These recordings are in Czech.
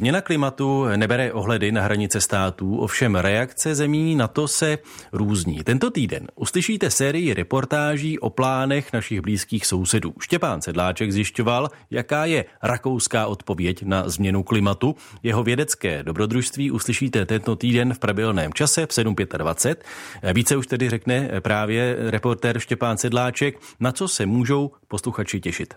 Změna klimatu nebere ohledy na hranice států, ovšem reakce zemí na to se různí. Tento týden uslyšíte sérii reportáží o plánech našich blízkých sousedů. Štěpán Sedláček zjišťoval, jaká je rakouská odpověď na změnu klimatu. Jeho vědecké dobrodružství uslyšíte tento týden v pravidelném čase v 7.25. Více už tedy řekne právě reportér Štěpán Sedláček, na co se můžou posluchači těšit.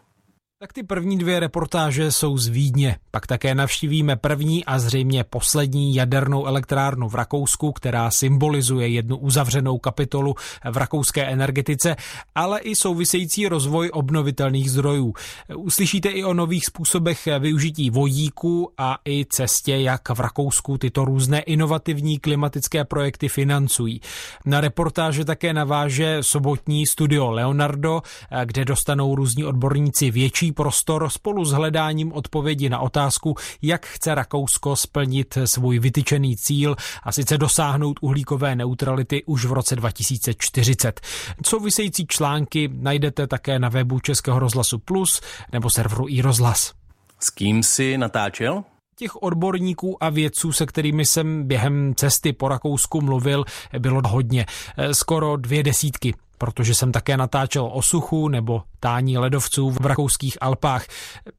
Tak ty první dvě reportáže jsou z Vídně. Pak také navštívíme první a zřejmě poslední jadernou elektrárnu v Rakousku, která symbolizuje jednu uzavřenou kapitolu v rakouské energetice, ale i související rozvoj obnovitelných zdrojů. Uslyšíte i o nových způsobech využití vodíku a i cestě, jak v Rakousku tyto různé inovativní klimatické projekty financují. Na reportáže také naváže sobotní studio Leonardo, kde dostanou různí odborníci větší prostor spolu s hledáním odpovědi na otázku, jak chce Rakousko splnit svůj vytyčený cíl a sice dosáhnout uhlíkové neutrality už v roce 2040. Související články najdete také na webu Českého rozhlasu Plus nebo serveru i rozhlas. S kým si natáčel? Těch odborníků a vědců, se kterými jsem během cesty po Rakousku mluvil, bylo hodně. Skoro dvě desítky protože jsem také natáčel o suchu nebo tání ledovců v rakouských Alpách.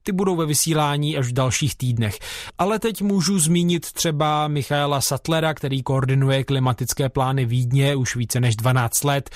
Ty budou ve vysílání až v dalších týdnech. Ale teď můžu zmínit třeba Michaela Sattlera, který koordinuje klimatické plány Vídně už více než 12 let,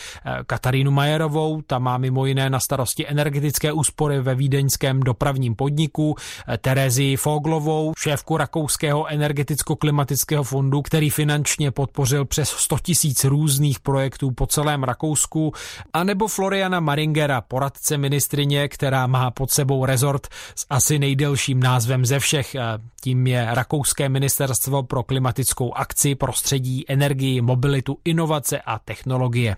Katarínu Majerovou, ta má mimo jiné na starosti energetické úspory ve vídeňském dopravním podniku, Terezi Foglovou, šéfku Rakouského energeticko-klimatického fondu, který finančně podpořil přes 100 tisíc různých projektů po celém Rakousku, anebo Floriana Maringera, poradce ministrině, která má pod sebou rezort s asi nejdelším názvem ze všech. Tím je Rakouské ministerstvo pro klimatickou akci, prostředí, energii, mobilitu, inovace a technologie.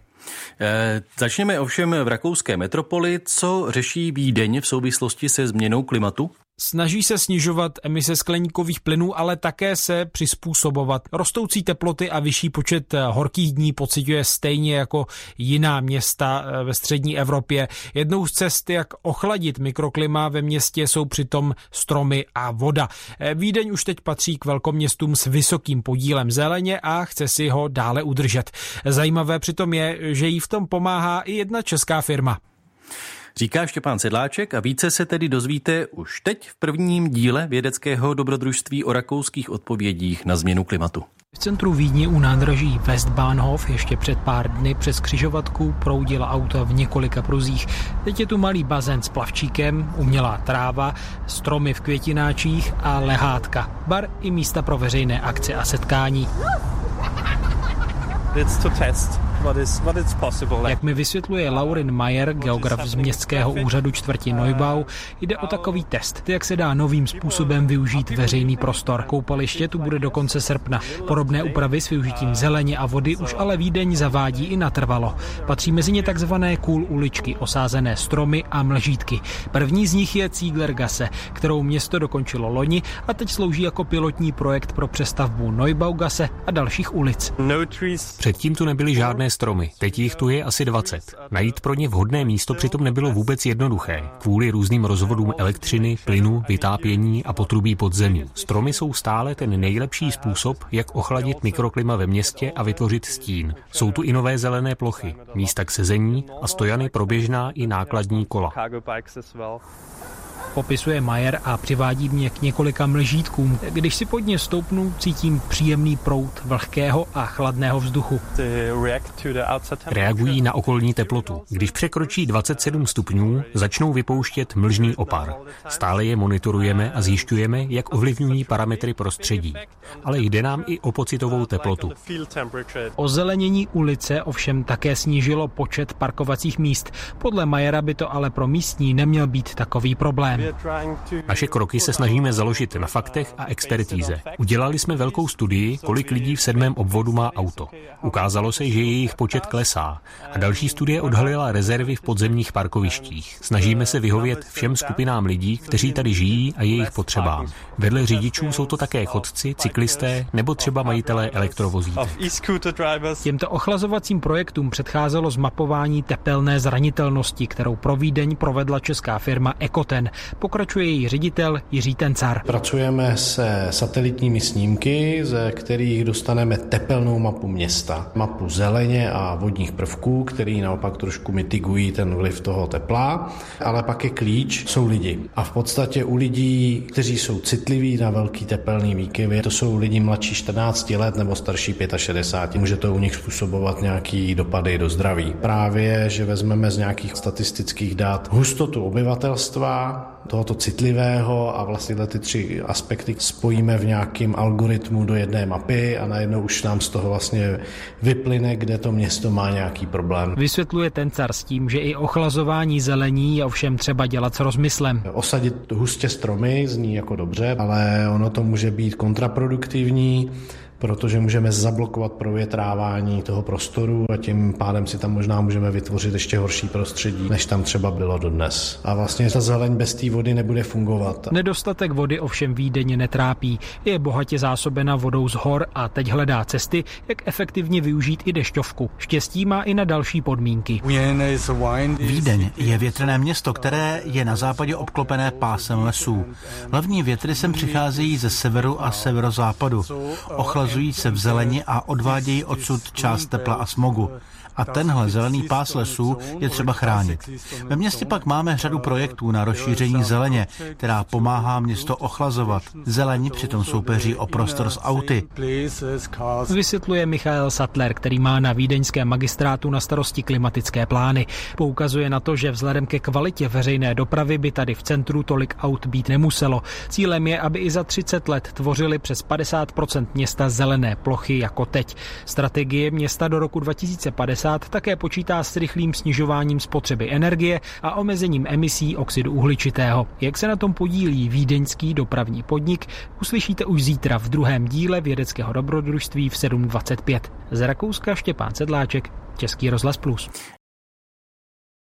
E, začněme ovšem v rakouské metropoli. Co řeší Vídeň v souvislosti se změnou klimatu? Snaží se snižovat emise skleníkových plynů, ale také se přizpůsobovat. Rostoucí teploty a vyšší počet eh, horkých dní pociťuje stejně jako jiná města eh, ve střední Evropě. Jednou z cest, jak ochladit mikroklima ve městě, jsou přitom stromy a voda. Eh, Vídeň už teď patří k velkoměstům s vysokým podílem zeleně a chce si ho dále udržet. Zajímavé přitom je, že jí v tom pomáhá i jedna česká firma. Říká Štěpán Sedláček a více se tedy dozvíte už teď v prvním díle vědeckého dobrodružství o rakouských odpovědích na změnu klimatu. V centru Vídně u nádraží Westbahnhof ještě před pár dny přes křižovatku proudila auta v několika pruzích. Teď je tu malý bazén s plavčíkem, umělá tráva, stromy v květináčích a lehátka, bar i místa pro veřejné akce a setkání. It's to test what is, what is possible. Jak mi vysvětluje Laurin Mayer, geograf z městského úřadu čtvrti Neubau, jde o takový test, jak se dá novým způsobem využít veřejný prostor. Koupaliště tu bude do konce srpna. Podobné úpravy s využitím zeleně a vody už ale Vídeň zavádí i natrvalo. Patří mezi ně takzvané cool uličky, osázené stromy a mlžítky. První z nich je Zieglergasse, kterou město dokončilo loni a teď slouží jako pilotní projekt pro přestavbu Neubaugasse a dalších ulic. No Předtím tu nebyly žádné stromy, teď jich tu je asi 20. Najít pro ně vhodné místo přitom nebylo vůbec jednoduché, kvůli různým rozvodům elektřiny, plynu, vytápění a potrubí podzemí. Stromy jsou stále ten nejlepší způsob, jak ochladit mikroklima ve městě a vytvořit stín. Jsou tu i nové zelené plochy, místa k sezení a stojany pro běžná i nákladní kola popisuje Majer a přivádí mě k několika mlžítkům. Když si pod ně stoupnu, cítím příjemný prout vlhkého a chladného vzduchu. Reagují na okolní teplotu. Když překročí 27 stupňů, začnou vypouštět mlžný opar. Stále je monitorujeme a zjišťujeme, jak ovlivňují parametry prostředí. Ale jde nám i o pocitovou teplotu. Ozelenění ulice ovšem také snížilo počet parkovacích míst. Podle Majera by to ale pro místní neměl být takový problém. Naše kroky se snažíme založit na faktech a expertíze. Udělali jsme velkou studii, kolik lidí v sedmém obvodu má auto. Ukázalo se, že jejich počet klesá. A další studie odhalila rezervy v podzemních parkovištích. Snažíme se vyhovět všem skupinám lidí, kteří tady žijí a jejich potřebám. Vedle řidičů jsou to také chodci, cyklisté nebo třeba majitelé elektrovozítek. Těmto ochlazovacím projektům předcházelo zmapování tepelné zranitelnosti, kterou pro Vídeň provedla česká firma Ekoten. Pokračuje její ředitel Jiří Tencar. Pracujeme se satelitními snímky, ze kterých dostaneme tepelnou mapu města, mapu zeleně a vodních prvků, který naopak trošku mitigují ten vliv toho tepla, ale pak je klíč, jsou lidi. A v podstatě u lidí, kteří jsou citliví na velký tepelný výkyvy, to jsou lidi mladší 14 let nebo starší 65, může to u nich způsobovat nějaký dopady do zdraví. Právě, že vezmeme z nějakých statistických dat hustotu obyvatelstva, tohoto citlivého a vlastně ty tři aspekty spojíme v nějakém algoritmu do jedné mapy a najednou už nám z toho vlastně vyplyne, kde to město má nějaký problém. Vysvětluje Tencar s tím, že i ochlazování zelení je ovšem třeba dělat s rozmyslem. Osadit hustě stromy zní jako dobře, ale ono to může být kontraproduktivní protože můžeme zablokovat provětrávání toho prostoru a tím pádem si tam možná můžeme vytvořit ještě horší prostředí, než tam třeba bylo dodnes. A vlastně ta zeleň bez té vody nebude fungovat. Nedostatek vody ovšem výdeně netrápí. Je bohatě zásobena vodou z hor a teď hledá cesty, jak efektivně využít i dešťovku. Štěstí má i na další podmínky. Vídeň je větrné město, které je na západě obklopené pásem lesů. Hlavní větry sem přicházejí ze severu a severozápadu. Ochlaz ukazují se v zeleni a odvádějí odsud část tepla a smogu a tenhle zelený pás lesů je třeba chránit. Ve městě pak máme řadu projektů na rozšíření zeleně, která pomáhá město ochlazovat. Zelení přitom soupeří o prostor s auty. Vysvětluje Michael Sattler, který má na vídeňském magistrátu na starosti klimatické plány. Poukazuje na to, že vzhledem ke kvalitě veřejné dopravy by tady v centru tolik aut být nemuselo. Cílem je, aby i za 30 let tvořili přes 50% města zelené plochy jako teď. Strategie města do roku 2050 stát také počítá s rychlým snižováním spotřeby energie a omezením emisí oxidu uhličitého. Jak se na tom podílí vídeňský dopravní podnik, uslyšíte už zítra v druhém díle vědeckého dobrodružství v 7.25. Z Rakouska Štěpán Sedláček, Český rozhlas Plus.